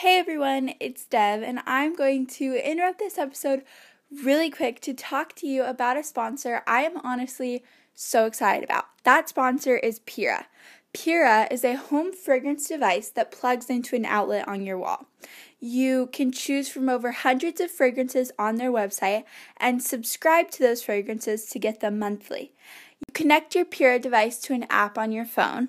Hey everyone, it's Dev, and I'm going to interrupt this episode really quick to talk to you about a sponsor I am honestly so excited about. That sponsor is Pura. Pura is a home fragrance device that plugs into an outlet on your wall. You can choose from over hundreds of fragrances on their website and subscribe to those fragrances to get them monthly. You connect your Pura device to an app on your phone,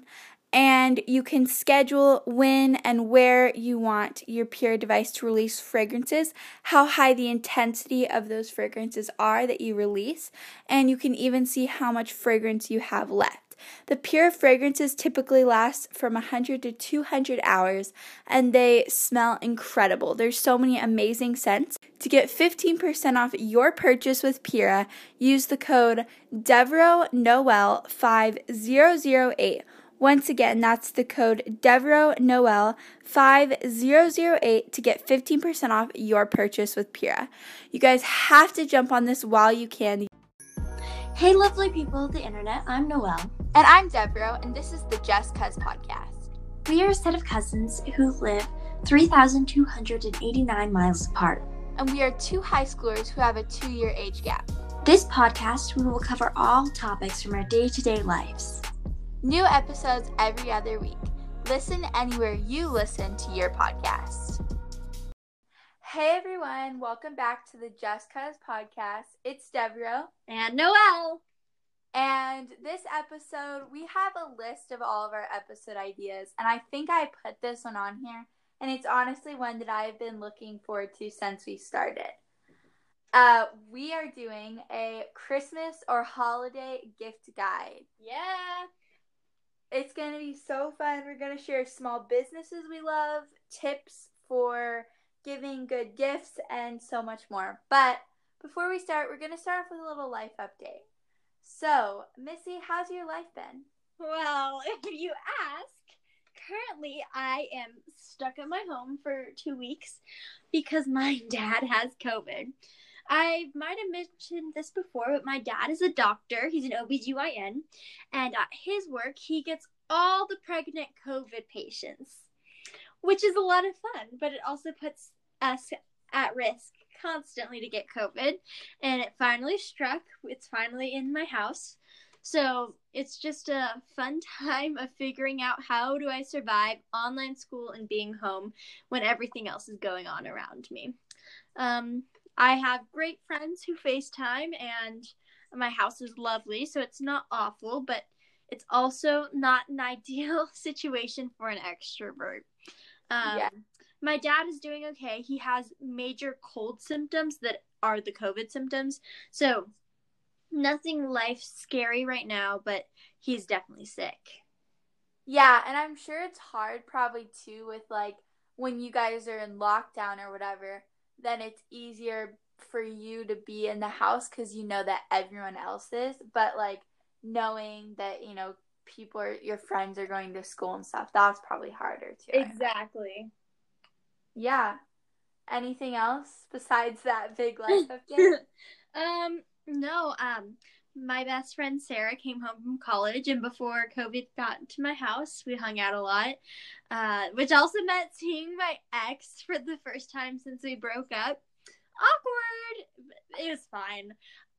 and you can schedule when and where you want your Pura device to release fragrances, how high the intensity of those fragrances are that you release, and you can even see how much fragrance you have left. The Pura fragrances typically last from 100 to 200 hours and they smell incredible. There's so many amazing scents. To get 15% off your purchase with Pura, use the code DeverauxNoelle5008 once again, that's the code Deveraux Noelle 5008 to get 15% off your purchase with Pura. You guys have to jump on this while you can. Hey, lovely people of the internet, I'm Noelle. And I'm Devereaux, and this is the Just Cuz podcast. We are a set of cousins who live 3,289 miles apart. And we are two high schoolers who have a two year age gap. This podcast, we will cover all topics from our day to day lives. New episodes every other week. Listen anywhere you listen to your podcast. Hey everyone, welcome back to the Just Cuz podcast. It's Devereaux and Noelle. And this episode, we have a list of all of our episode ideas, and I think I put this one on here, and it's honestly one that I've been looking forward to since we started. Uh, we are doing a Christmas or holiday gift guide. Yeah. It's going to be so fun. We're going to share small businesses we love, tips for giving good gifts, and so much more. But before we start, we're going to start off with a little life update. So, Missy, how's your life been? Well, if you ask, currently I am stuck at my home for two weeks because my dad has COVID. I might have mentioned this before, but my dad is a doctor. He's an OBGYN. And at his work, he gets all the pregnant COVID patients, which is a lot of fun, but it also puts us at risk constantly to get COVID. And it finally struck. It's finally in my house. So it's just a fun time of figuring out how do I survive online school and being home when everything else is going on around me. Um, I have great friends who FaceTime, and my house is lovely, so it's not awful, but it's also not an ideal situation for an extrovert. Um, yeah. My dad is doing okay. He has major cold symptoms that are the COVID symptoms. So, nothing life scary right now, but he's definitely sick. Yeah, and I'm sure it's hard probably too with like when you guys are in lockdown or whatever then it's easier for you to be in the house because you know that everyone else is. But like knowing that, you know, people are your friends are going to school and stuff, that's probably harder too. Exactly. Yeah. Anything else besides that big life update? um, no, um, my best friend Sarah came home from college, and before COVID got to my house, we hung out a lot, uh, which also meant seeing my ex for the first time since we broke up. Awkward. It was fine.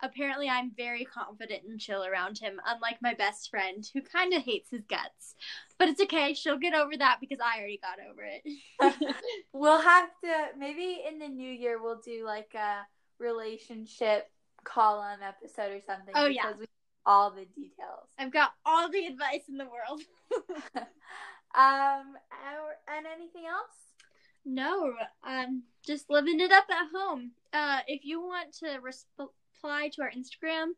Apparently, I'm very confident and chill around him, unlike my best friend, who kind of hates his guts. But it's okay. She'll get over that because I already got over it. we'll have to, maybe in the new year, we'll do like a relationship column episode or something. Oh yeah, we all the details. I've got all the advice in the world. um, and anything else? No, um, just living it up at home. Uh, if you want to reply to our Instagram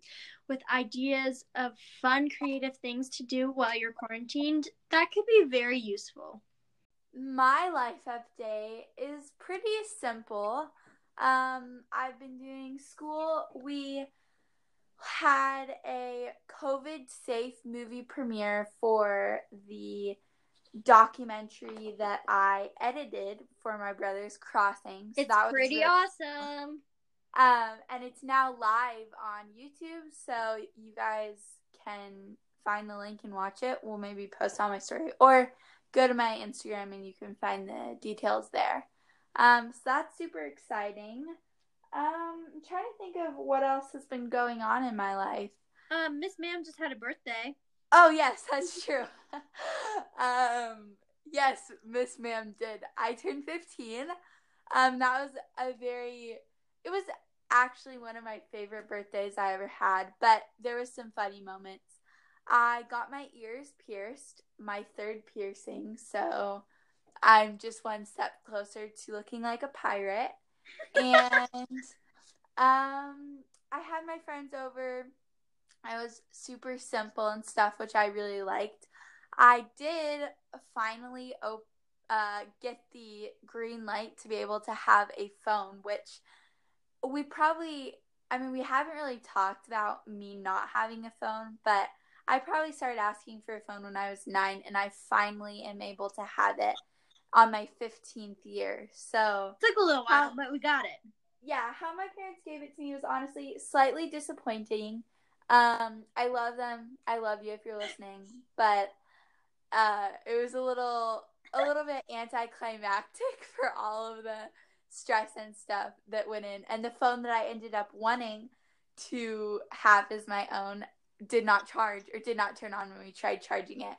with ideas of fun, creative things to do while you're quarantined, that could be very useful. My life update is pretty simple. Um, I've been doing school. We had a COVID safe movie premiere for the documentary that I edited for my brother's crossing. So it's that was pretty really awesome. Um, and it's now live on YouTube, so you guys can find the link and watch it. We'll maybe post on my story or go to my Instagram and you can find the details there. Um, so that's super exciting. Um, I'm trying to think of what else has been going on in my life. Um, Miss Ma'am just had a birthday. Oh yes, that's true. um, yes, Miss Ma'am did. I turned 15. Um, that was a very. It was actually one of my favorite birthdays I ever had, but there was some funny moments. I got my ears pierced, my third piercing, so I'm just one step closer to looking like a pirate. And um I had my friends over. I was super simple and stuff, which I really liked. I did finally op- uh, get the green light to be able to have a phone, which we probably, I mean, we haven't really talked about me not having a phone, but I probably started asking for a phone when I was nine, and I finally am able to have it on my 15th year. So, Took a little while, but we got it. yeah, how my parents gave it to me was honestly slightly disappointing. Um, I love them. I love you if you're listening, but uh, it was a little a little bit anticlimactic for all of the stress and stuff that went in. And the phone that I ended up wanting to have as my own did not charge or did not turn on when we tried charging it.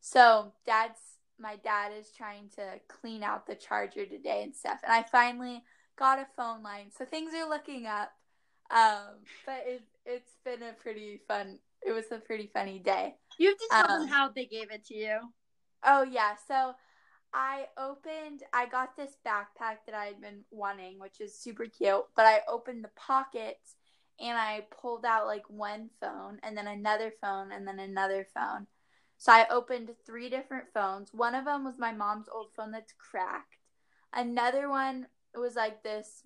So dad's my dad is trying to clean out the charger today and stuff. And I finally got a phone line. So things are looking up. Um, but it it's been a pretty fun it was a pretty funny day. You have to tell Um, them how they gave it to you. Oh yeah, so I opened I got this backpack that I had been wanting, which is super cute, but I opened the pockets and I pulled out like one phone and then another phone and then another phone. So I opened three different phones. One of them was my mom's old phone that's cracked. Another one was like this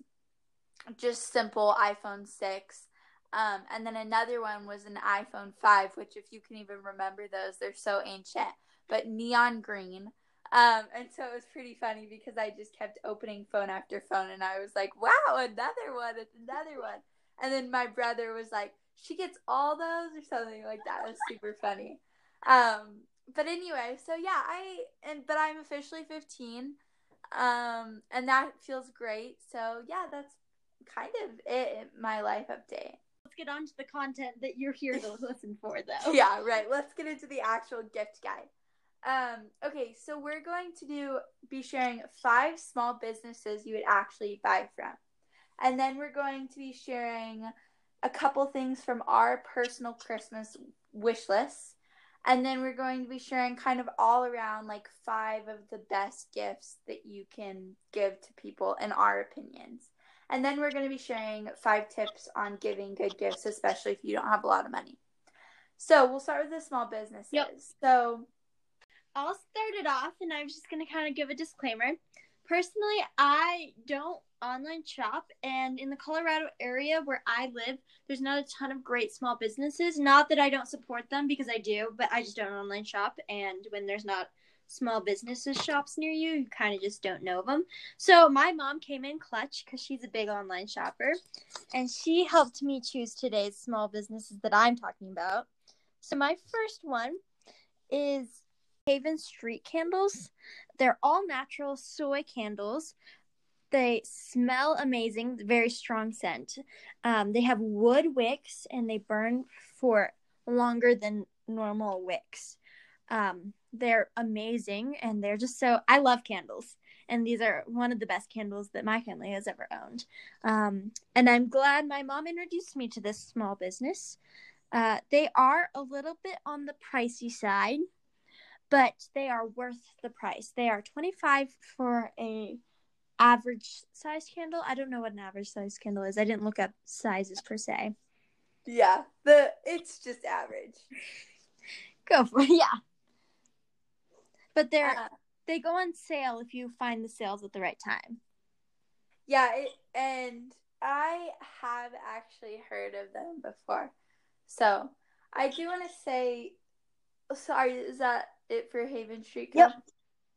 just simple iPhone 6. Um, and then another one was an iPhone 5, which, if you can even remember those, they're so ancient, but neon green. Um, and so it was pretty funny because I just kept opening phone after phone, and I was like, wow, another one, it's another one. And then my brother was like, she gets all those or something like that. It was super funny. Um, but anyway, so yeah, I and but I'm officially 15, um, and that feels great. So yeah, that's kind of it. My life update. Let's get on to the content that you're here to listen for, though. Yeah, right. Let's get into the actual gift guide. Um, okay, so we're going to do be sharing five small businesses you would actually buy from. And then we're going to be sharing a couple things from our personal Christmas wish lists. And then we're going to be sharing kind of all around like five of the best gifts that you can give to people in our opinions. And then we're going to be sharing five tips on giving good gifts, especially if you don't have a lot of money. So we'll start with the small businesses. Yep. So I'll start it off, and I'm just going to kind of give a disclaimer. Personally, I don't online shop, and in the Colorado area where I live, there's not a ton of great small businesses. Not that I don't support them because I do, but I just don't online shop, and when there's not small businesses shops near you, you kind of just don't know them. So my mom came in clutch because she's a big online shopper, and she helped me choose today's small businesses that I'm talking about. So my first one is Haven Street Candles. They're all natural soy candles. They smell amazing, very strong scent. Um, they have wood wicks and they burn for longer than normal wicks. Um, they're amazing and they're just so. I love candles, and these are one of the best candles that my family has ever owned. Um, and I'm glad my mom introduced me to this small business. Uh, they are a little bit on the pricey side but they are worth the price. They are 25 for a average size candle. I don't know what an average size candle is. I didn't look up sizes per se. yeah, the it's just average. Go for it. Yeah. But they're Uh, they go on sale if you find the sales at the right time. yeah, it, and I have actually heard of them before. So I do want to say, sorry, is that it for Haven Street? Yep.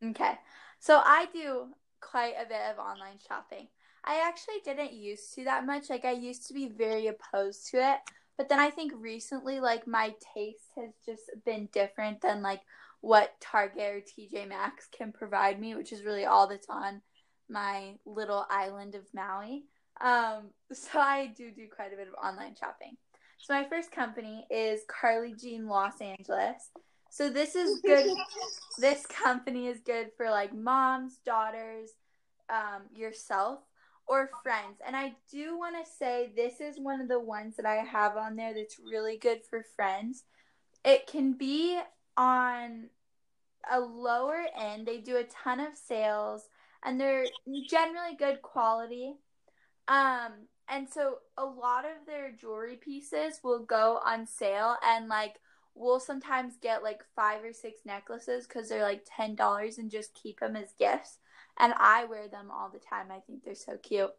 Okay. So I do quite a bit of online shopping. I actually didn't used to that much. Like I used to be very opposed to it, but then I think recently like my taste has just been different than like what Target or TJ Maxx can provide me, which is really all that's on my little island of Maui. Um, so I do do quite a bit of online shopping. So my first company is Carly Jean Los Angeles. So this is good. this company is good for like moms, daughters, um, yourself, or friends. And I do want to say this is one of the ones that I have on there that's really good for friends. It can be on a lower end. They do a ton of sales and they're generally good quality. Um, and so a lot of their jewelry pieces will go on sale and like we'll sometimes get like five or six necklaces because they're like ten dollars and just keep them as gifts. And i wear them all the time. I think they're so cute.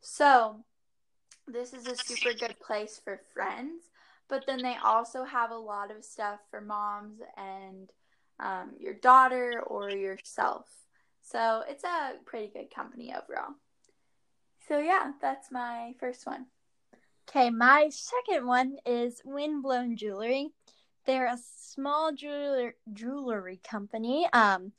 So this is a super good place for friends but then they also have a lot of stuff for moms and um, your daughter or yourself. So it's a pretty good company overall. So yeah, that's my first one. Okay, my second one is Windblown Jewelry. They're a small jeweler, jewelry company um,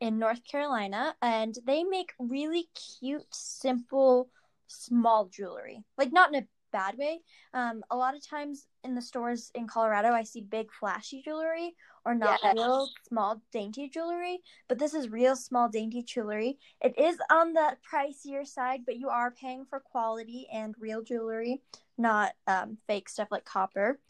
in North Carolina, and they make really cute, simple, small jewelry. Like, not in a bad way. Um, a lot of times in the stores in Colorado, I see big, flashy jewelry or not yes. real small dainty jewelry, but this is real small dainty jewelry. It is on the pricier side, but you are paying for quality and real jewelry, not um, fake stuff like copper.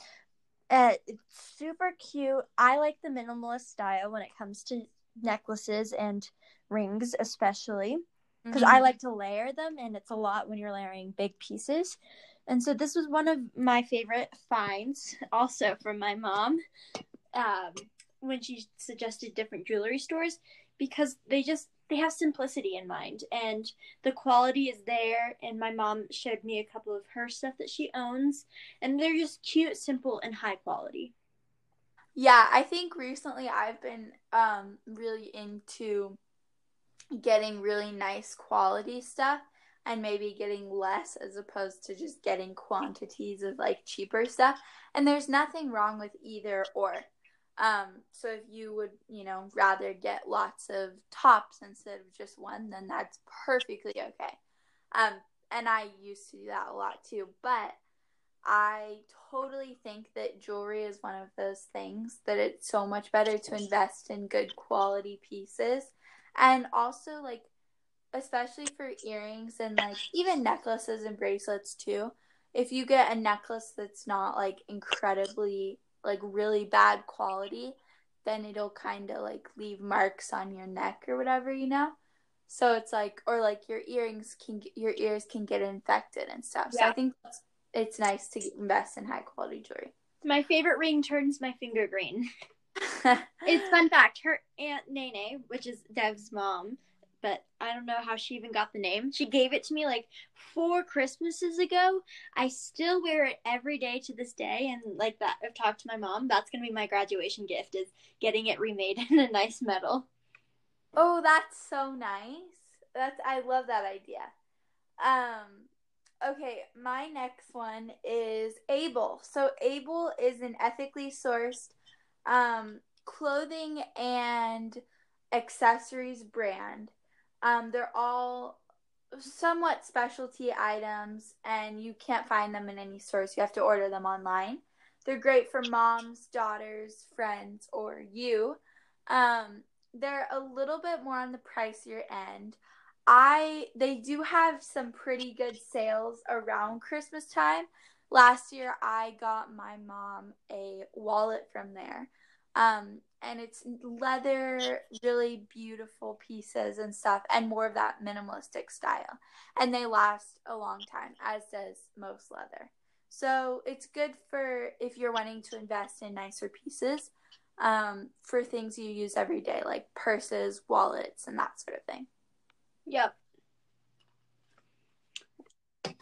Uh, it's super cute. I like the minimalist style when it comes to necklaces and rings, especially because mm-hmm. I like to layer them, and it's a lot when you're layering big pieces. And so this was one of my favorite finds, also from my mom um, when she suggested different jewelry stores because they just they have simplicity in mind and the quality is there and my mom showed me a couple of her stuff that she owns and they're just cute simple and high quality. Yeah i think recently i've been um really into getting really nice quality stuff and maybe getting less as opposed to just getting quantities of like cheaper stuff. And there's nothing wrong with either or um, so if you would, you know, rather get lots of tops instead of just one, then that's perfectly okay. Um, and I used to do that a lot too, but I totally think that jewelry is one of those things that it's so much better to invest in good quality pieces. And also like especially for earrings and like even necklaces and bracelets too. If you get a necklace that's not like incredibly like really bad quality, then it'll kind of like leave marks on your neck or whatever, you know? So it's like, or like your earrings can, your ears can get infected and stuff. Yeah. So I think it's nice to invest in high quality jewelry. My favorite ring turns my finger green. it's fun fact. Her aunt Nene, which is Dev's mom, but I don't know how she even got the name. She gave it to me like four Christmases ago. I still wear it every day to this day, and like that, I've talked to my mom. That's gonna be my graduation gift is getting it remade in a nice metal. Oh, that's so nice. That's I love that idea. Um, okay, my next one is Able. So Able is an ethically sourced um, clothing and accessories brand. Um, they're all somewhat specialty items, and you can't find them in any stores. You have to order them online. They're great for moms, daughters, friends, or you. Um, they're a little bit more on the pricier end. I they do have some pretty good sales around Christmas time. Last year I got my mom a wallet from there. Um, and it's leather, really beautiful pieces and stuff, and more of that minimalistic style. And they last a long time, as does most leather. So it's good for if you're wanting to invest in nicer pieces um, for things you use every day, like purses, wallets, and that sort of thing. Yep.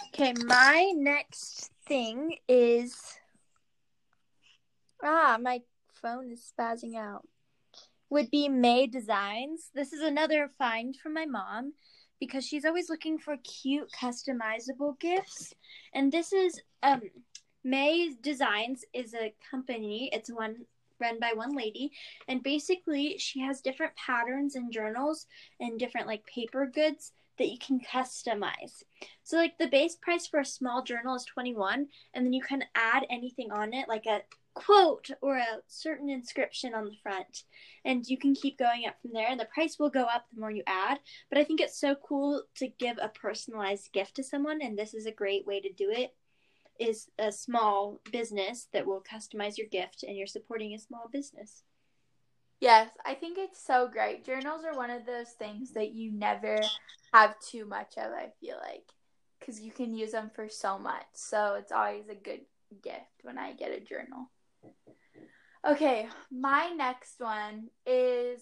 Okay, my next thing is ah, my phone is spazzing out. Would be May Designs. This is another find from my mom because she's always looking for cute customizable gifts. And this is um May Designs is a company. It's one run by one lady and basically she has different patterns and journals and different like paper goods that you can customize. So like the base price for a small journal is 21 and then you can add anything on it like a quote or a certain inscription on the front and you can keep going up from there and the price will go up the more you add but i think it's so cool to give a personalized gift to someone and this is a great way to do it is a small business that will customize your gift and you're supporting a small business Yes, I think it's so great. Journals are one of those things that you never have too much of, I feel like, because you can use them for so much. So it's always a good gift when I get a journal. Okay, my next one is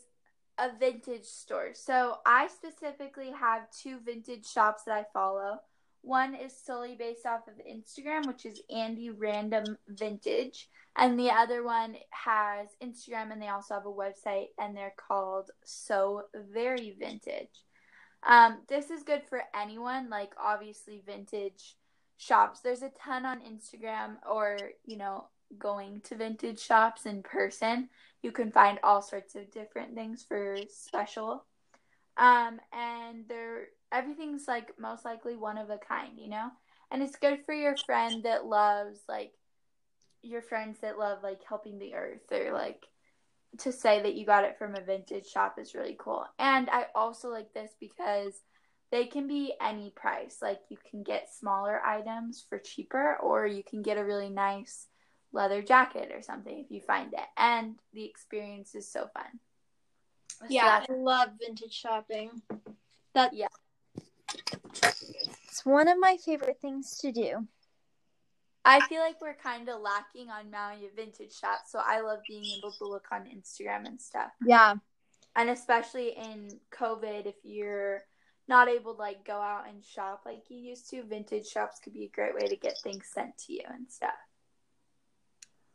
a vintage store. So I specifically have two vintage shops that I follow. One is solely based off of Instagram, which is Andy Random Vintage, and the other one has Instagram and they also have a website and they're called So Very Vintage. Um, this is good for anyone, like obviously vintage shops. There's a ton on Instagram or, you know, going to vintage shops in person. You can find all sorts of different things for special. Um, and they're everything's like most likely one of a kind, you know? And it's good for your friend that loves like your friends that love like helping the earth or like to say that you got it from a vintage shop is really cool. And I also like this because they can be any price. Like you can get smaller items for cheaper or you can get a really nice leather jacket or something if you find it. And the experience is so fun. yeah, I love vintage shopping. That yeah. It's one of my favorite things to do. I feel like we're kind of lacking on Maui vintage shops, so I love being able to look on Instagram and stuff. Yeah. And especially in COVID, if you're not able to like go out and shop like you used to, vintage shops could be a great way to get things sent to you and stuff.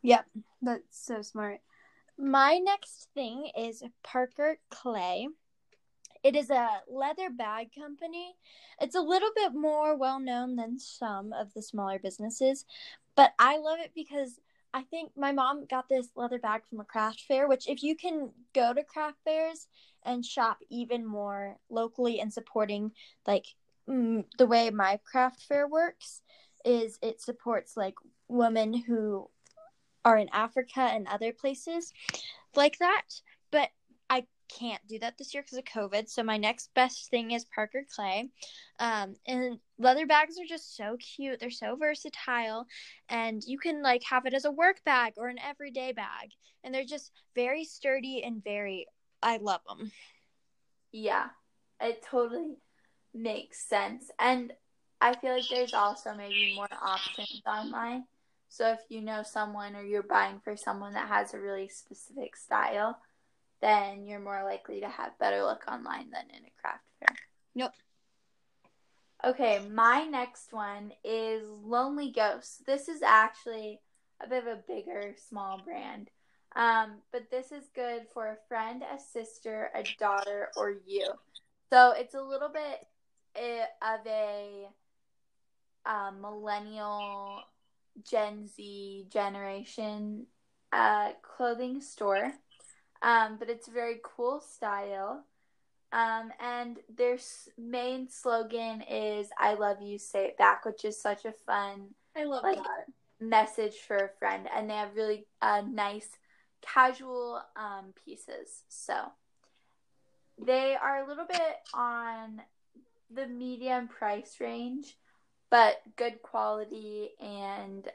Yep, that's so smart. My next thing is Parker Clay. It is a leather bag company. It's a little bit more well known than some of the smaller businesses, but I love it because I think my mom got this leather bag from a craft fair, which, if you can go to craft fairs and shop even more locally and supporting, like mm, the way my craft fair works, is it supports like women who are in Africa and other places like that. But I can't do that this year because of COVID. So my next best thing is Parker Clay. Um, and leather bags are just so cute. They're so versatile, and you can like have it as a work bag or an everyday bag. And they're just very sturdy and very. I love them. Yeah, it totally makes sense, and I feel like there's also maybe more options online. So if you know someone or you're buying for someone that has a really specific style, then you're more likely to have better luck online than in a craft fair. Yep. Okay, my next one is Lonely Ghost. This is actually a bit of a bigger, small brand. Um, but this is good for a friend, a sister, a daughter, or you. So it's a little bit eh, of a um, millennial Gen Z generation uh, clothing store. Um, but it's a very cool style. Um, and their main slogan is "I love you, say it back," which is such a fun, I love like, that message for a friend. And they have really uh, nice, casual um, pieces. So they are a little bit on the medium price range, but good quality. And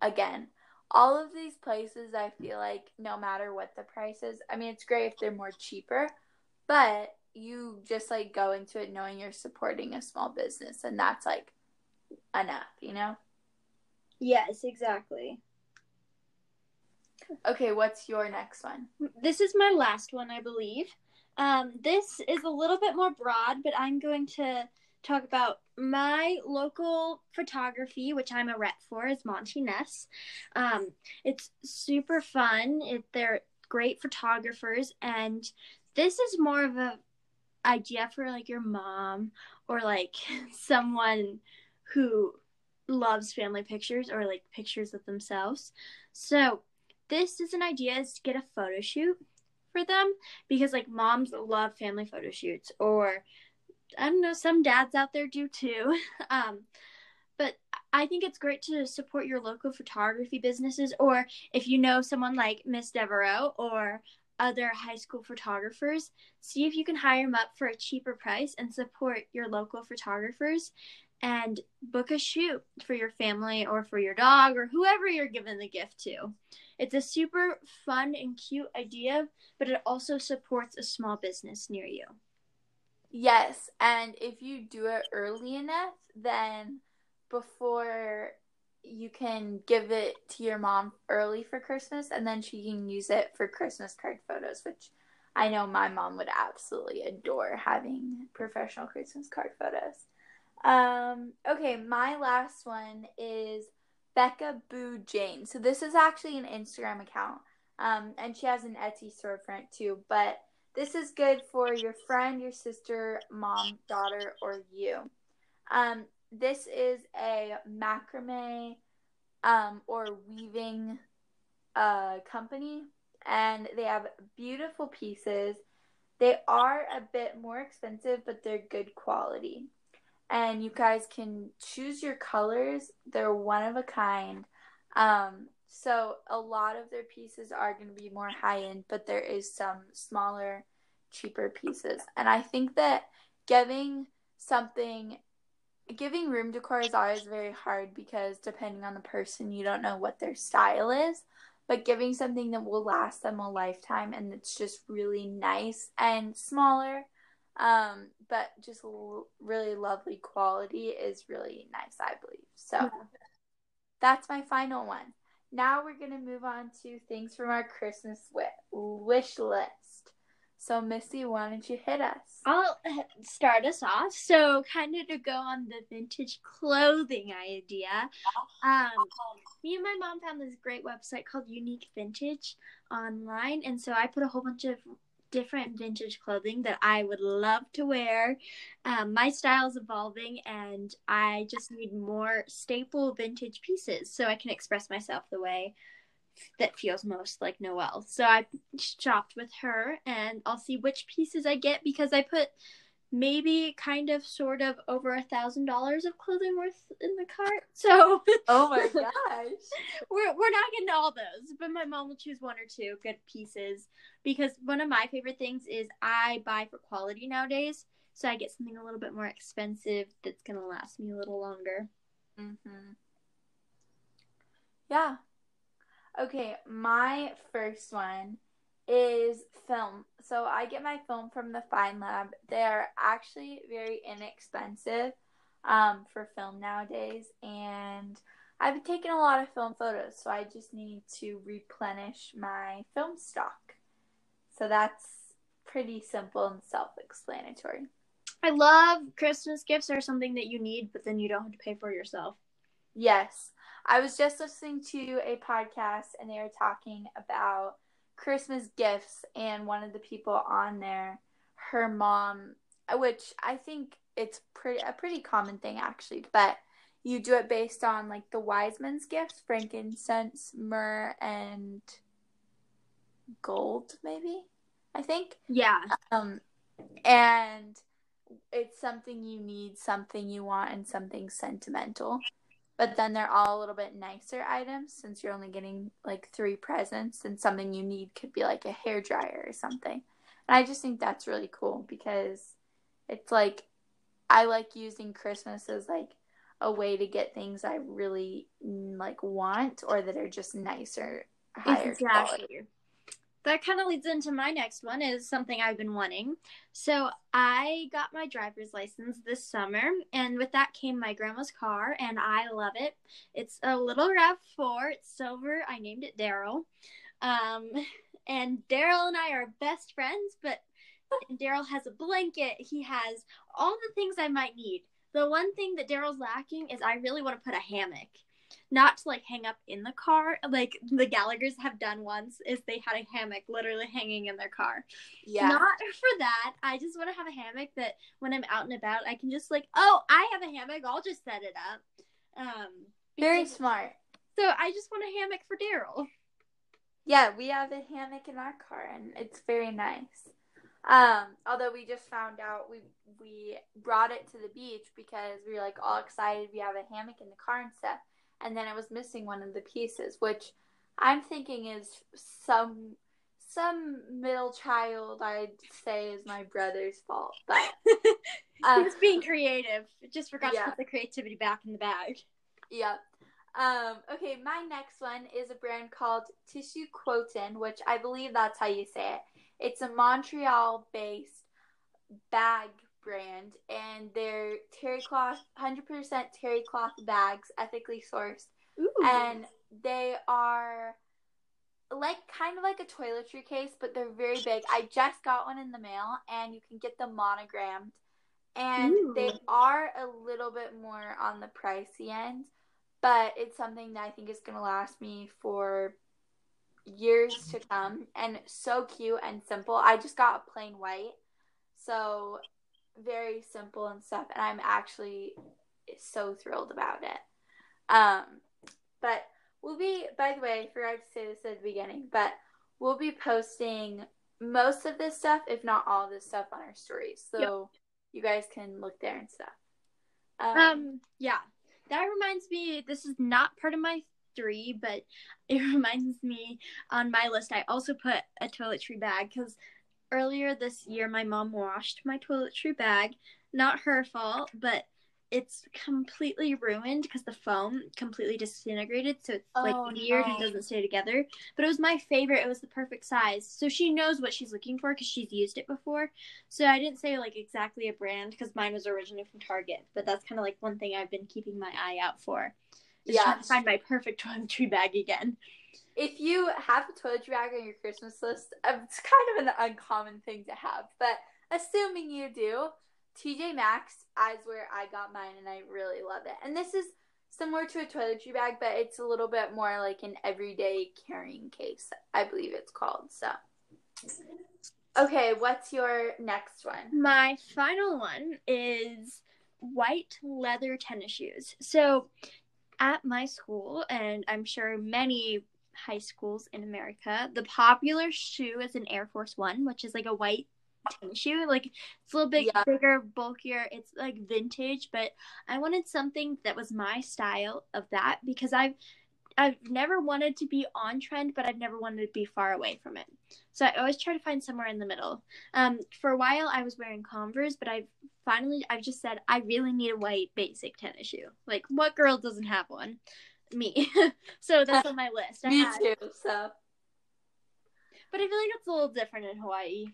again, all of these places I feel like no matter what the price is, I mean it's great if they're more cheaper, but you just like go into it knowing you're supporting a small business and that's like enough, you know? Yes, exactly. Okay, what's your next one? This is my last one, I believe. Um, this is a little bit more broad, but I'm going to talk about my local photography, which I'm a rep for, is Monty Ness. Um, it's super fun. It, they're great photographers, and this is more of a idea for like your mom or like someone who loves family pictures or like pictures of themselves. So this is an idea is to get a photo shoot for them because like moms love family photo shoots or I don't know, some dads out there do too. Um, but I think it's great to support your local photography businesses, or if you know someone like Miss Devereaux or other high school photographers, see if you can hire them up for a cheaper price and support your local photographers and book a shoot for your family or for your dog or whoever you're giving the gift to. It's a super fun and cute idea, but it also supports a small business near you. Yes, and if you do it early enough, then before you can give it to your mom early for Christmas and then she can use it for Christmas card photos, which I know my mom would absolutely adore having professional Christmas card photos. Um, okay, my last one is Becca Boo Jane. So this is actually an Instagram account. Um, and she has an Etsy storefront too, but this is good for your friend, your sister, mom, daughter, or you. Um, this is a macrame um, or weaving uh, company, and they have beautiful pieces. They are a bit more expensive, but they're good quality. And you guys can choose your colors. They're one of a kind. Um, so a lot of their pieces are going to be more high end, but there is some smaller, cheaper pieces. And I think that giving something giving room decor is always very hard because depending on the person, you don't know what their style is. But giving something that will last them a lifetime and it's just really nice and smaller, um, but just l- really lovely quality is really nice, I believe. So yeah. that's my final one. Now we're going to move on to things from our Christmas wish list. So, Missy, why don't you hit us? I'll start us off. So, kind of to go on the vintage clothing idea. Um, me and my mom found this great website called Unique Vintage online, and so I put a whole bunch of different vintage clothing that I would love to wear. Um, my style is evolving, and I just need more staple vintage pieces so I can express myself the way that feels most like Noelle. So I shopped with her and I'll see which pieces I get because I put maybe kind of sort of over a thousand dollars of clothing worth in the cart. So Oh my gosh. we're we're not getting all those, but my mom will choose one or two good pieces because one of my favorite things is I buy for quality nowadays. So I get something a little bit more expensive that's gonna last me a little longer. Mhm. Yeah, Okay, my first one is film. So I get my film from the Find Lab. They're actually very inexpensive um, for film nowadays, and I've been taking a lot of film photos, so I just need to replenish my film stock. So that's pretty simple and self explanatory. I love Christmas gifts are something that you need, but then you don't have to pay for yourself. Yes. I was just listening to a podcast and they were talking about Christmas gifts, and one of the people on there, her mom, which I think it's pretty a pretty common thing actually, but you do it based on like the wise men's gifts, frankincense, myrrh, and gold, maybe. I think. Yeah. Um, and it's something you need, something you want, and something sentimental but then they're all a little bit nicer items since you're only getting like three presents and something you need could be like a hair dryer or something. And I just think that's really cool because it's like I like using Christmas as like a way to get things I really like want or that are just nicer, higher exactly. quality that kind of leads into my next one is something I've been wanting. So I got my driver's license this summer, and with that came my grandma's car, and I love it. It's a little RAV4. It's silver. I named it Daryl. Um, and Daryl and I are best friends, but Daryl has a blanket. He has all the things I might need. The one thing that Daryl's lacking is I really want to put a hammock not to like hang up in the car like the Gallagher's have done once is they had a hammock literally hanging in their car. Yeah. Not for that. I just want to have a hammock that when I'm out and about I can just like, "Oh, I have a hammock. I'll just set it up." Um very smart. So I just want a hammock for Daryl. Yeah, we have a hammock in our car, and it's very nice. Um, although we just found out we we brought it to the beach because we were like all excited we have a hammock in the car and stuff, and then I was missing one of the pieces, which I'm thinking is some some middle child I'd say is my brother's fault, but he was being creative. Just forgot yeah. to put the creativity back in the bag. Yep. Um, okay, my next one is a brand called Tissue Quotin, which I believe that's how you say it. It's a Montreal based bag brand, and they're terry cloth, 100% terry cloth bags, ethically sourced. Ooh. And they are like kind of like a toiletry case, but they're very big. I just got one in the mail, and you can get them monogrammed. And Ooh. they are a little bit more on the pricey end, but it's something that I think is going to last me for years to come. And so cute and simple. I just got a plain white, so very simple and stuff. And I'm actually so thrilled about it. Um, but we'll be, by the way, I forgot to say this at the beginning, but we'll be posting most of this stuff, if not all of this stuff, on our stories. So you guys can look there and stuff. Um, yeah. That reminds me, this is not part of my three, but it reminds me on my list, I also put a toiletry bag because earlier this year, my mom washed my toiletry bag. Not her fault, but it's completely ruined because the foam completely disintegrated, so it's like Oh, weird and doesn't stay together. But it was my favorite. It was the perfect size, so she knows what she's looking for because she's used it before. So I didn't say like exactly a brand because mine was originally from Target, but that's kind of like one thing I've been keeping my eye out for. Is Yeah. trying to find my perfect toiletry bag again. if you have a toiletry bag on your Christmas list, um, it's kind of an uncommon thing to have. But assuming you do, TJ Maxx is where I got mine, and I really love it. And this is similar to a toiletry bag, but it's a little bit more like an everyday carrying case, I believe it's called. So, okay, what's your next one? My final one is white leather tennis shoes. So at my school, and I'm sure many high schools in America, the popular shoe is an Air Force One, which is like a white tennis shoe. Like it's a little bit Yeah. bigger, bulkier. It's like vintage, but I wanted something that was my style of that because I've I've never wanted to be on trend, but I've never wanted to be far away from it. So I always try to find somewhere in the middle. Um, for a while I was wearing Converse, but I've finally I've just said I really need a white basic tennis shoe. Like what girl doesn't have one? Me. so that's on my list. I Me had- too. So, But I feel like it's a little different in Hawaii.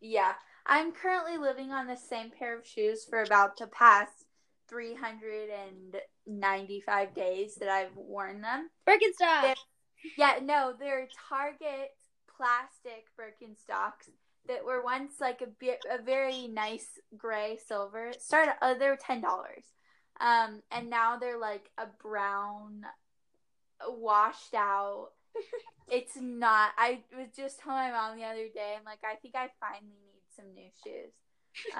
yeah, I'm currently living on the same pair of shoes for about the past 395 days that I've worn them. Birkenstock. Yeah, no, they're Target plastic Birkenstocks that were once like a bit a very nice gray silver. It started uh, they were ten dollars, um, and now they're like a brown, washed out. it's not. I was just telling my mom the other day. I'm like, I think I finally need some new shoes.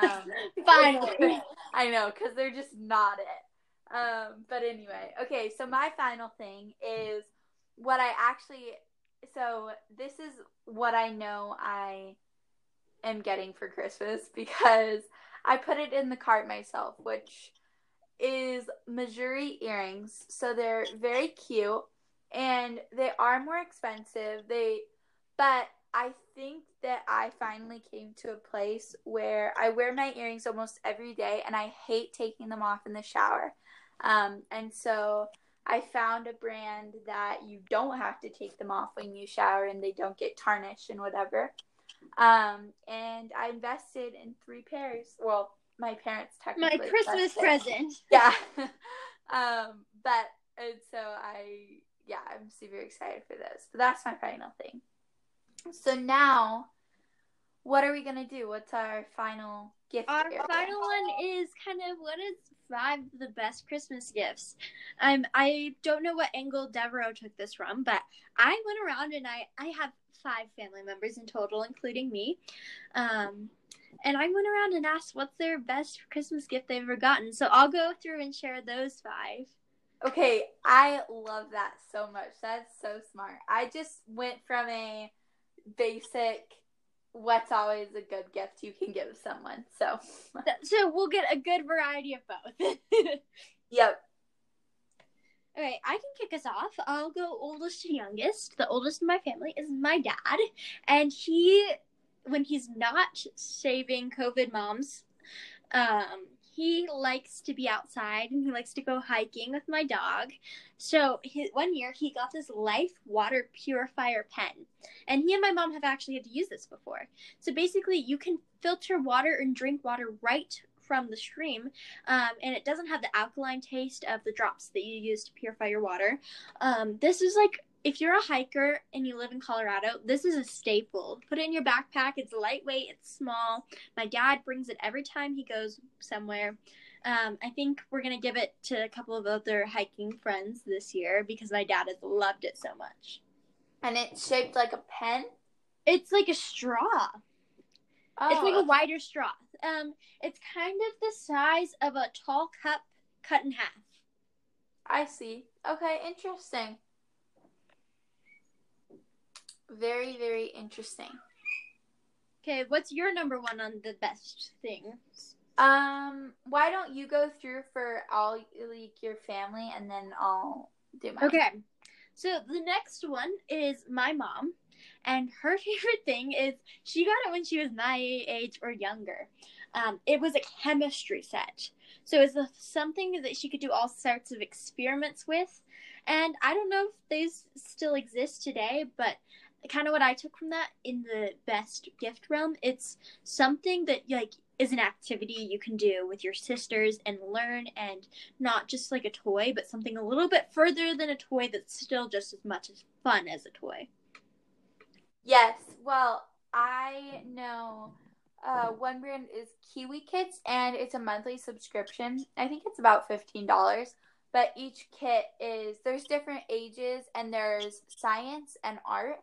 Um, Finally. I know, because they're just not it. Um, but anyway, okay, so my final thing is what I actually. So this is what I know I am getting for Christmas because I put it in the cart myself, which is Mejuri earrings. So they're very cute and they are more expensive. They, but I think that I finally came to a place where I wear my earrings almost every day and I hate taking them off in the shower. Um, and so I found a brand that you don't have to take them off when you shower and they don't get tarnished and whatever. Um, and I invested in three pairs. Well, my parents technically. My. Christmas present. Yeah. um, but and so I yeah, I'm super excited for this. But that's my final thing. So now what are we gonna do? What's our final gift? Our area? final one is kind of what is five of the best Christmas gifts. Um, I don't know what angle Devereaux took this from, but I went around and I I have five family members in total, including me. Um, and I went around and asked what's their best Christmas gift they've ever gotten. So I'll go through and share those five. Okay, I love that so much. That's so smart. I just went from a basic what's always a good gift you can give someone. So So we'll get a good variety of both. Yep. Okay, I can kick us off. I'll go oldest to youngest. The oldest in my family is my dad, and he, when he's not saving COVID moms, um, he likes to be outside and he likes to go hiking with my dog. So one year he got this Life water purifier pen, and he and my mom have actually had to use this before. So basically, you can filter water and drink water right from the stream, um, and it doesn't have the alkaline taste of the drops that you use to purify your water. Um, this is like if you're a hiker and you live in Colorado, this is a staple. Put it in your backpack. It's lightweight, it's small. My dad brings it every time he goes somewhere. Um, I think we're gonna give it to a couple of other hiking friends this year because my dad has loved it so much. And it's shaped like a pen. It's like a straw. Oh, It's like a wider straw. Um, it's kind of the size of a tall cup cut in half. I see. Okay, interesting. Very, very interesting. Okay, what's your number one on the best things? Um, why don't you go through for all like your family and then I'll do mine. Okay, so the next one is my mom, and her favorite thing is she got it when she was my age or younger. Um, it was a chemistry set, so it's a, something that she could do all sorts of experiments with, and I don't know if these still exist today, but kind of what I took from that in the best gift realm, it's something that like is an activity you can do with your sisters and learn and not just like a toy, but something a little bit further than a toy that's still just as much as fun as a toy. Yes. Well, I know uh, one brand is Kiwi Kits, and it's a monthly subscription. I think it's about fifteen dollars. But each kit is there's different ages, and there's science and art.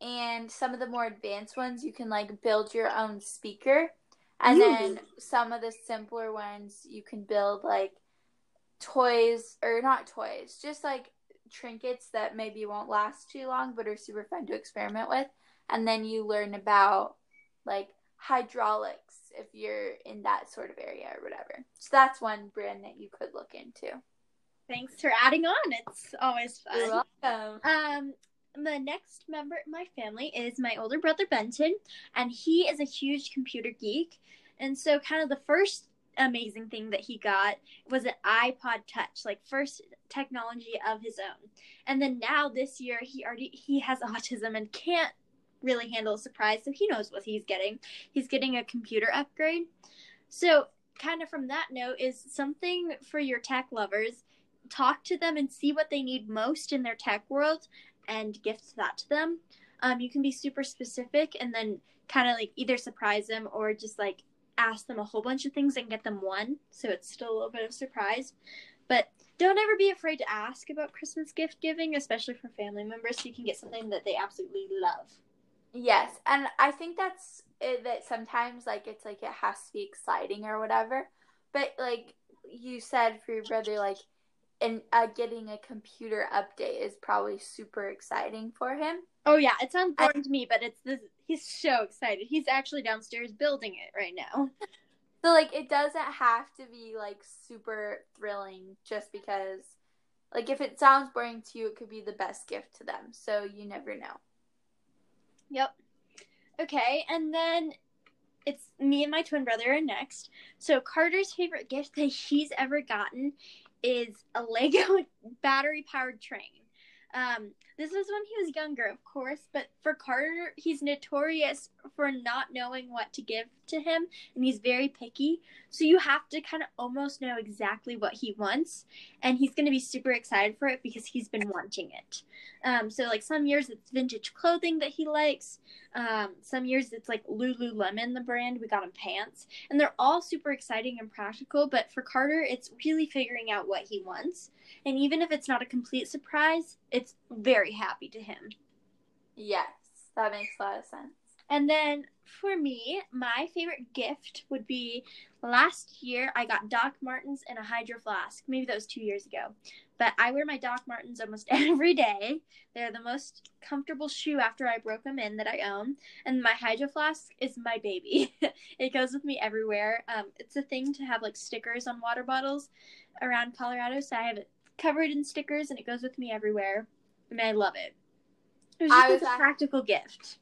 And some of the more advanced ones, you can like build your own speaker, and Ooh. then some of the simpler ones, you can build like toys or not toys, just like trinkets that maybe won't last too long, but are super fun to experiment with and then you learn about like hydraulics if you're in that sort of area or whatever. So that's one brand that you could look into. Thanks for adding on. It's always fun. You're welcome. Um, the next member in my family is my older brother Benton, and he is a huge computer geek. And so, kind of the first amazing thing that he got was an iPod Touch, like first technology of his own. And then now this year, he already he has autism and can't really handle a surprise, so he knows what he's getting. He's getting a computer upgrade. So, kind of from that note, is something for your tech lovers. Talk to them and see what they need most in their tech world and gift that to them. Um, you can be super specific and then kind of like either surprise them or just like ask them a whole bunch of things and get them one. So it's still a little bit of surprise. But don't ever be afraid to ask about Christmas gift giving, especially for family members, so you can get something that they absolutely love. Yes, and I think that's it, that sometimes like it's like it has to be exciting or whatever. But like you said for your brother, like and uh, getting a computer update is probably super exciting for him. Oh yeah, it sounds boring to me, but it's this. He's so excited. He's actually downstairs building it right now. So like it doesn't have to be like super thrilling just because like if it sounds boring to you, it could be the best gift to them. So you never know. Yep. Okay, and then it's me and my twin brother are next. So Carter's favorite gift that he's ever gotten is a Lego battery powered train. Um, this was when he was younger, of course, but for Carter, he's notorious for not knowing what to give to him, and he's very picky. So you have to kind of almost know exactly what he wants, and he's going to be super excited for it because he's been wanting it. Um, so like some years it's vintage clothing that he likes. Um, some years it's like Lululemon, the brand. We got him pants, and they're all super exciting and practical. But for Carter, it's really figuring out what he wants, and even if it's not a complete surprise, it's very happy to him. Yes, that makes a lot of sense. And then for me, my favorite gift would be last year I got Doc Martens and a Hydro Flask. Maybe that was two years ago. But I wear my Doc Martens almost every day. They're the most comfortable shoe after I broke them in that I own. And my Hydro Flask is my baby. it goes with me everywhere. Um, it's a thing to have like stickers on water bottles around Colorado. So I have it covered in stickers and it goes with me everywhere. And I love it. It was just I was a practical gift.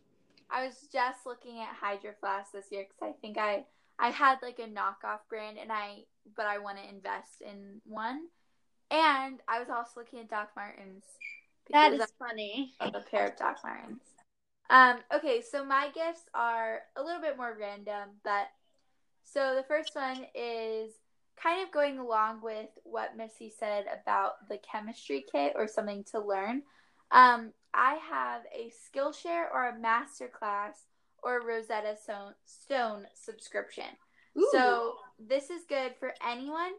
I was just looking at Hydro Flask this year because I think I I had like a knockoff brand and I but I want to invest in one, and I was also looking at Doc Martens That is funny. I have a pair of Doc Martens. Um, okay, so my gifts are a little bit more random, but so the first one is kind of going along with what Missy said about the chemistry kit or something to learn. Um, I have a Skillshare or a master class or a Rosetta Stone, Stone subscription. So this is good for anyone,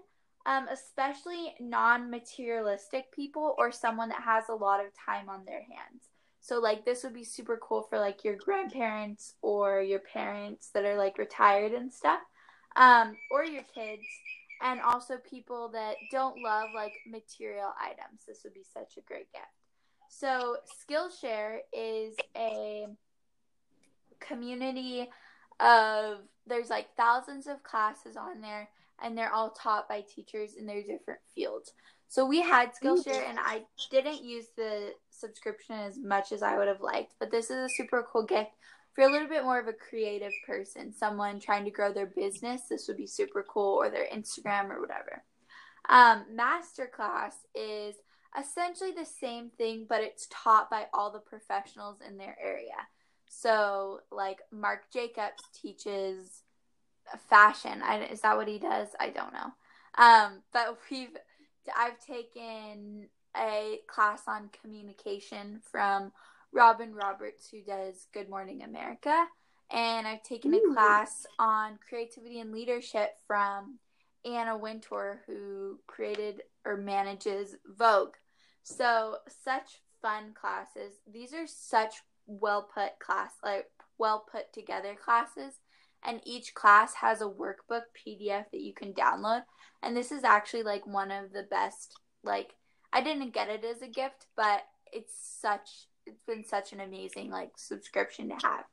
um, especially non-materialistic people or someone that has a lot of time on their hands. So like this would be super cool for like your grandparents or your parents that are like retired and stuff, um, or your kids, and also people that don't love like material items. This would be such a great gift. So Skillshare is a community of there's like thousands of classes on there and they're all taught by teachers in their different fields. So we had Skillshare and I didn't use the subscription as much as I would have liked, but this is a super cool gift for a little bit more of a creative person, someone trying to grow their business. This would be super cool or their Instagram or whatever. Um, Masterclass is essentially the same thing, but it's taught by all the professionals in their area. So, like Marc Jacobs teaches fashion. I, is that what he does? I don't know. Um, but we've I've taken a class on communication from Robin Roberts, who does Good Morning America, and I've taken a class on creativity and leadership from Anna Wintour, who created or manages Vogue. So such fun classes. These are such well put class, like well put together classes, and each class has a workbook PDF that you can download. And this is actually like one of the best. Like I didn't get it as a gift, but it's such it's been such an amazing like subscription to have.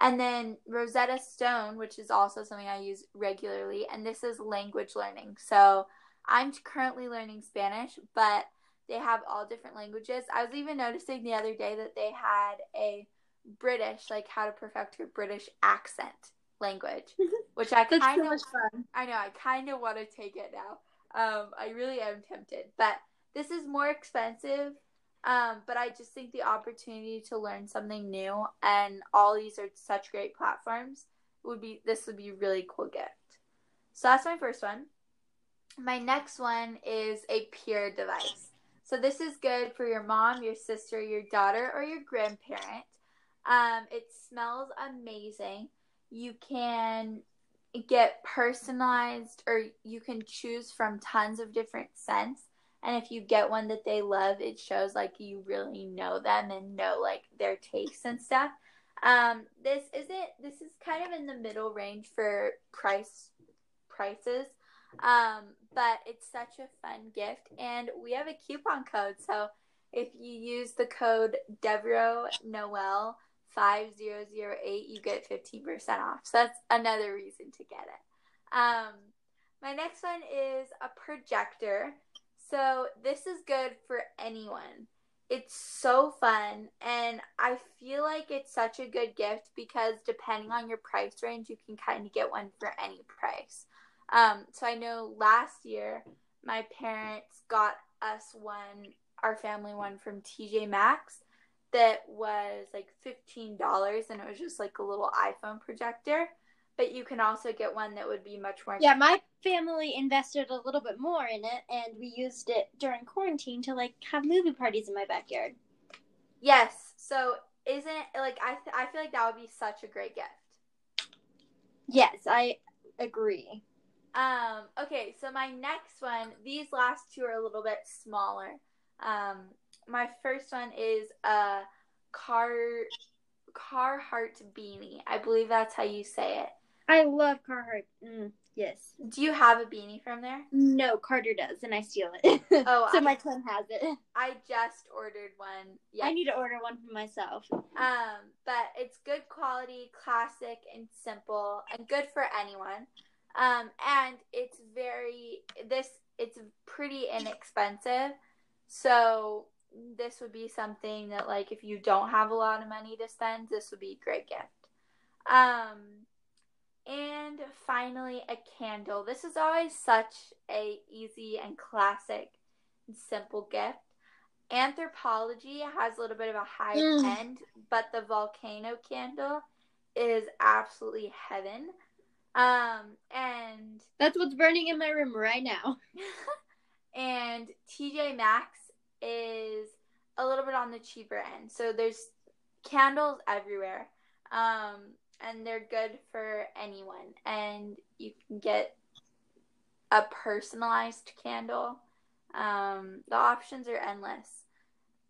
And then Rosetta Stone, which is also something I use regularly, and this is language learning. So I'm currently learning Spanish, but they have all different languages. I was even noticing the other day that they had a British, like how to perfect your British accent language, which I kind of fun. I know, I kind of want to take it now. Um, I really am tempted, but this is more expensive. Um, but I just think the opportunity to learn something new and all these are such great platforms would be this would be really cool gift. So that's my first one. My next one is a Pura device. So this is good for your mom, your sister, your daughter, or your grandparent. Um, it smells amazing. You can get personalized or you can choose from tons of different scents and if you get one that they love it shows like you really know them and know like their tastes and stuff. Um this isn't this is kind of in the middle range for price prices. Um but it's such a fun gift. And we have a coupon code. So if you use the code Devro Noel 5008 you get 15% off. So that's another reason to get it. Um my next one is a projector so this is good for anyone it's so fun and i feel like it's such a good gift because depending on your price range you can kind of get one for any price um so i know last year my parents got us one our family one from tj maxx that was like $15 and it was just like a little iPhone projector. But you can also get one that would be much more Yeah, my family invested a little bit more in it, and we used it during quarantine to like have movie parties in my backyard. Yes. So isn't it like I th- I feel like that would be such a great gift. Yes, I agree. Um okay, so my next one, these last two are a little bit smaller. Um my first one is a car Carhartt beanie. I believe that's how you say it. I love Carhartt. Mm, yes. Do you have a beanie from there? No, Carter does, and I steal it. Oh, so I- my twin has it. I just ordered one. Yeah. I need to order one for myself. Um, but it's good quality, classic, and simple, and good for anyone. Um, and it's very this it's pretty inexpensive. So this would be something that like if you don't have a lot of money to spend, this would be a great gift. Um, and finally a candle. This is always such a easy and classic and simple gift. Anthropologie has a little bit of a high Mm. end, but the volcano candle is absolutely heaven. Um, and That's what's burning in my room right now. and TJ Maxx is a little bit on the cheaper end. So there's candles everywhere. Um, and they're good for anyone. And you can get a personalized candle. Um, the options are endless.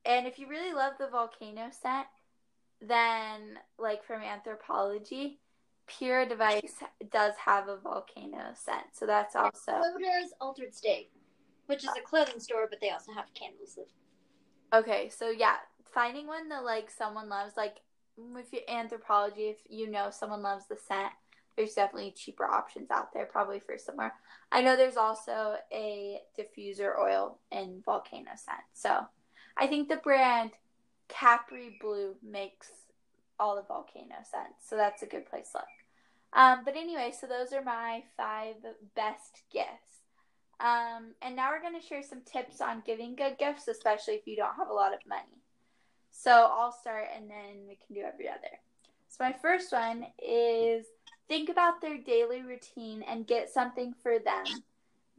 And if you really love the volcano scent, then like from Anthropologie, Pura Device does have a volcano scent. So that's also Loder's Altar'd State, which is a clothing store, but they also have candles. Okay, so yeah, finding one that like someone loves, like with your Anthropologie, if you know someone loves the scent, there's definitely cheaper options out there, probably for somewhere. I know there's also a diffuser oil in volcano scent. So I think the brand Capri Blue makes all the volcano scents. So that's a good place to look. Um, but anyway, so those are my five best gifts. Um, and now we're going to share some tips on giving good gifts, especially if you don't have a lot of money. So I'll start and then we can do every other. So my first one is think about their daily routine and get something for them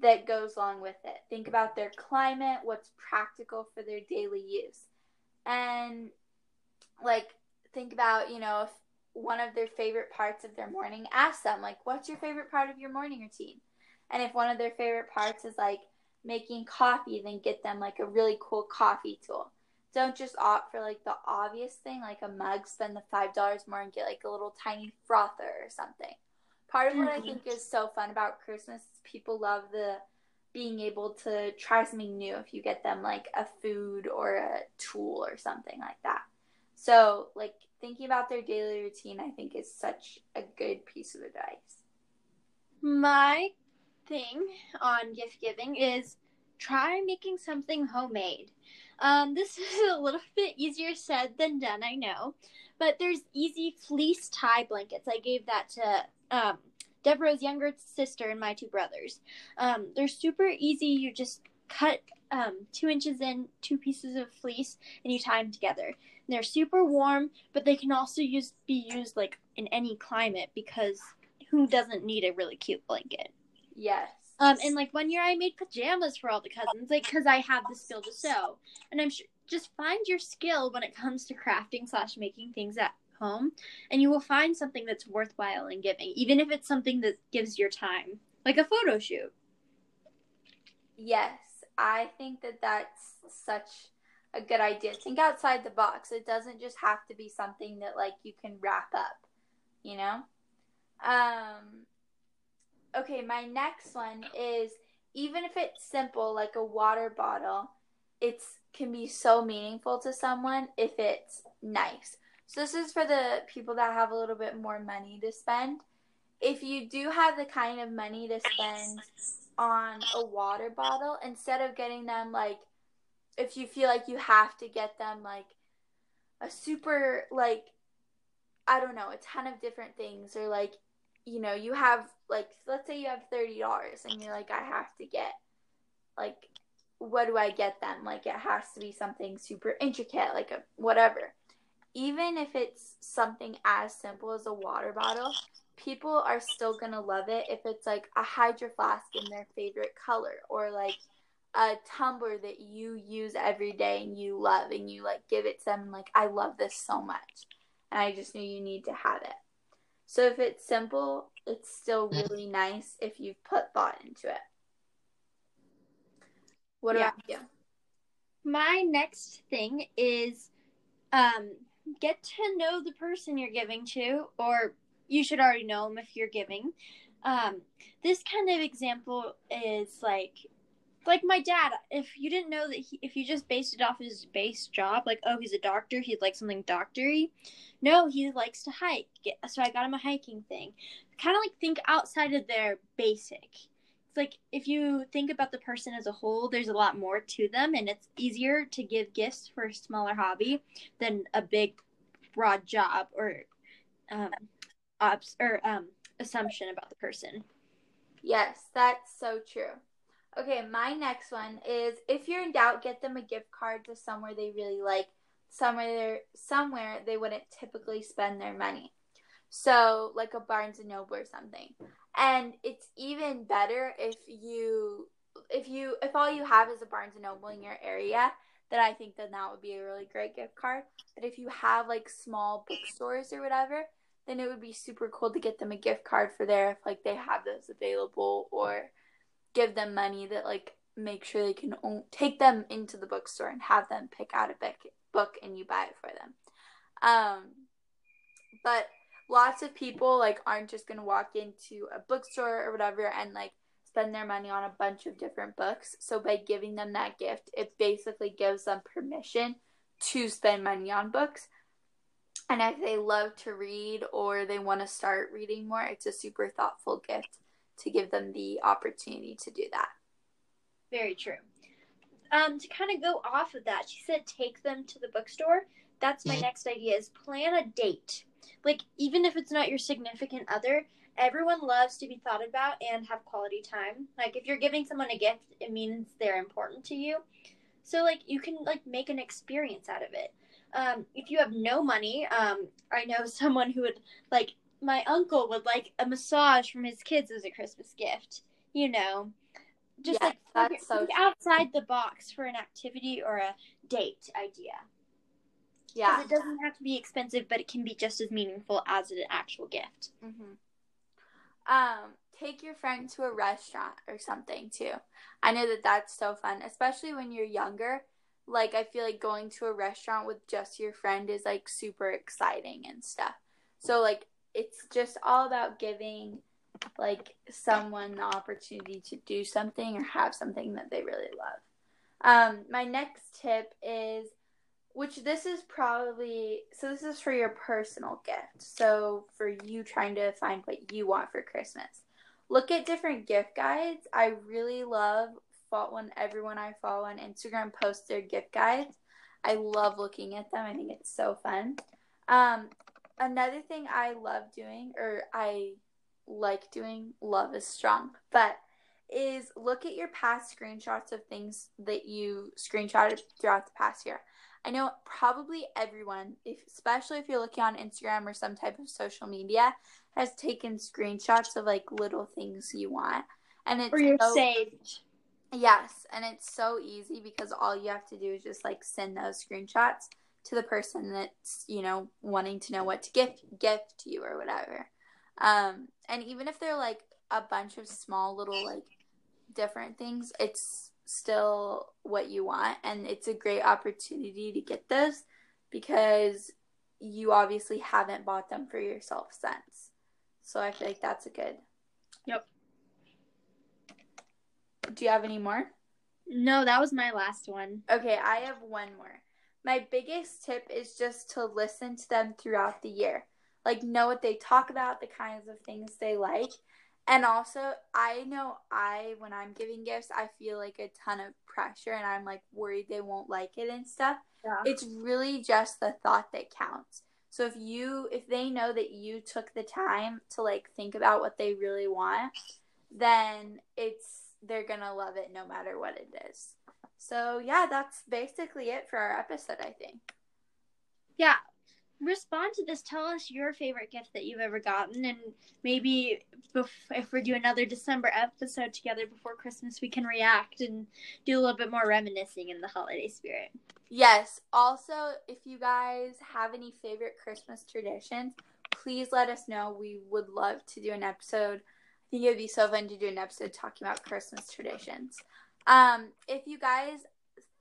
that goes along with it. Think about their climate, what's practical for their daily use. And like think about, you know, if one of their favorite parts of their morning, ask them like what's your favorite part of your morning routine? And if one of their favorite parts is like making coffee, then get them like a really cool coffee tool. Don't just opt for like the obvious thing, like a mug, spend the five dollars more and get like a little tiny frother or something. Part of what I Mhm. think is so fun about Christmas is people love the being able to try something new if you get them like a food or a tool or something like that. So like thinking about their daily routine I think is such a good piece of advice. My thing on gift giving is try making something homemade. Um, this is a little bit easier said than done, I know, but there's easy fleece tie blankets. I gave that to um, Deveraux's younger sister and my two brothers. Um, they're super easy. You just cut um, two inches in, two pieces of fleece, and you tie them together. And they're super warm, but they can also use be used like in any climate because who doesn't need a really cute blanket? Yes. Um, and like one year I made pajamas for all the cousins, like because I have the skill to sew, and I'm sure just find your skill when it comes to crafting slash making things at home, and you will find something that's worthwhile in giving, even if it's something that gives your time, like a photo shoot. Yes, I think that that's such a good idea. Think outside the box. It doesn't just have to be something that like you can wrap up, you know? Um Okay, my next one is even if it's simple like a water bottle, it's can be so meaningful to someone if it's nice. So this is for the people that have a little bit more money to spend. If you do have the kind of money to spend on a water bottle instead of getting them like if you feel like you have to get them like a super like I don't know, a ton of different things or like you know, you have like let's say you have $30 and you're like I have to get like what do I get them? Like it has to be something super intricate, like a whatever. Even if it's something as simple as a water bottle, people are still gonna love it if it's like a hydro flask in their favorite color or like a tumbler that you use every day and you love and you like give it to them like I love this so much and I just knew you need to have it. So if it's simple, it's still really nice if you've put thought into it. What Yeah. about you? My next thing is um, get to know the person you're giving to, or you should already know them if you're giving. Um, this kind of example is like like my dad if you didn't know that he, if you just based it off his base job like oh he's a doctor he'd like something doctory. No he likes to hike. So i got him a hiking thing. Kind of like think outside of their basic. It's like if you think about the person as a whole there's a lot more to them and it's easier to give gifts for a smaller hobby than a big broad job or um ops or um assumption about the person. Yes that's so true Okay, my next one is if you're in doubt, get them a gift card to somewhere they really like, somewhere they somewhere they wouldn't typically spend their money. So, like a Barnes and Noble or something. And it's even better if you if you if all you have is a Barnes and Noble in your area, then I think then that would be a really great gift card. But if you have like small bookstores or whatever, then it would be super cool to get them a gift card for there if like they have those available or give them money that like make sure they can own, take them into the bookstore and have them pick out a book, book and you buy it for them. Um, but lots of people like aren't just gonna walk into a bookstore or whatever and like spend their money on a bunch of different books. So by giving them that gift, it basically gives them permission to spend money on books. And if they love to read or they want to start reading more, it's a super thoughtful gift to give them the opportunity to do that. Very true. Um, to kind of go off of that, she said take them to the bookstore. That's my next idea is plan a date. Like even if it's not your significant other, everyone loves to be thought about and have quality time. Like if you're giving someone a gift, it means they're important to you. So like you can like make an experience out of it. Um, if you have no money, um, I know someone who would like my uncle would like a massage from his kids as a Christmas gift. You know, just yeah, like that's so outside the box for an activity or a date idea. Yeah, it doesn't have to be expensive, but it can be just as meaningful as an actual gift. Mm-hmm. Um, take your friend to a restaurant or something too. I know that that's so fun, especially when you're younger. Like I feel like going to a restaurant with just your friend is like super exciting and stuff. So like it's just all about giving like someone the opportunity to do something or have something that they really love. Um, my next tip is which this is probably so this is for your personal gift. So for you trying to find what you want for Christmas. Look at different gift guides. I really love when everyone I follow on Instagram posts their gift guides. I love looking at them. I think it's so fun. Um, another thing I love doing, or I like doing, love is strong, but is look at your past screenshots of things that you screenshotted throughout the past year. I know probably everyone, if, especially if you're looking on Instagram or some type of social media, has taken screenshots of like little things you want, and it's or you're so, saved. Yes, and it's so easy because all you have to do is just like send those screenshots to the person that's you know wanting to know what to gift gift to you or whatever. Um and even if they're like a bunch of small little like different things it's still what you want. And it's a great opportunity to get those because you obviously haven't bought them for yourself since. So i feel like that's a good yep. Do you have any more? No that was my last one. Okay i have one more my biggest tip is just to listen to them throughout the year. Like, know what they talk about, the kinds of things they like. And also, I know I, when I'm giving gifts, I feel like a ton of pressure and I'm like worried they won't like it and stuff. Yeah. It's really just the thought that counts. So if you, if they know that you took the time to like think about what they really want, then it's, they're gonna love it no matter what it is. So, yeah, that's basically it for our episode, I think. Yeah. Respond to this. Tell us your favorite gift that you've ever gotten. And maybe if we do another December episode together before Christmas, we can react and do a little bit more reminiscing in the holiday spirit. Yes. Also, if you guys have any favorite Christmas traditions, please let us know. We would love to do an episode. Think it would be so fun to do an episode talking about Christmas traditions. Um, if you guys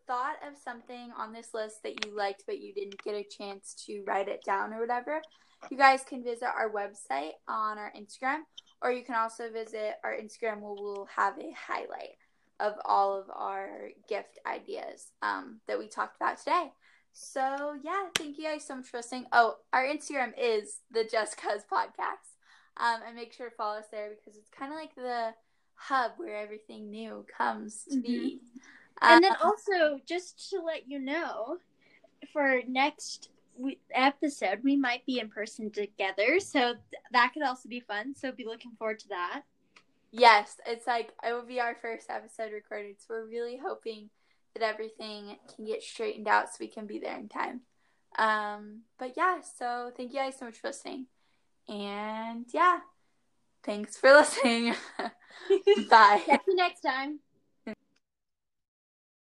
thought of something on this list that you liked but you didn't get a chance to write it down or whatever, you guys can visit our website on our Instagram, or you can also visit our Instagram where we'll have a highlight of all of our gift ideas um, that we talked about today. So yeah, thank you guys so much for listening. Oh, our Instagram is the Just Cuz podcast. Um, and make sure to follow us there because it's kind of like the hub where everything new comes to be. Mm-hmm. And then uh, also, just to let you know, for next episode, we might be in person together, so th- that could also be fun. So be looking forward to that. Yes, it's like it will be our first episode recorded, so we're really hoping that everything can get straightened out so we can be there in time. Um, but yeah, so thank you guys so much for listening. And yeah, thanks for listening. Bye. See you next time.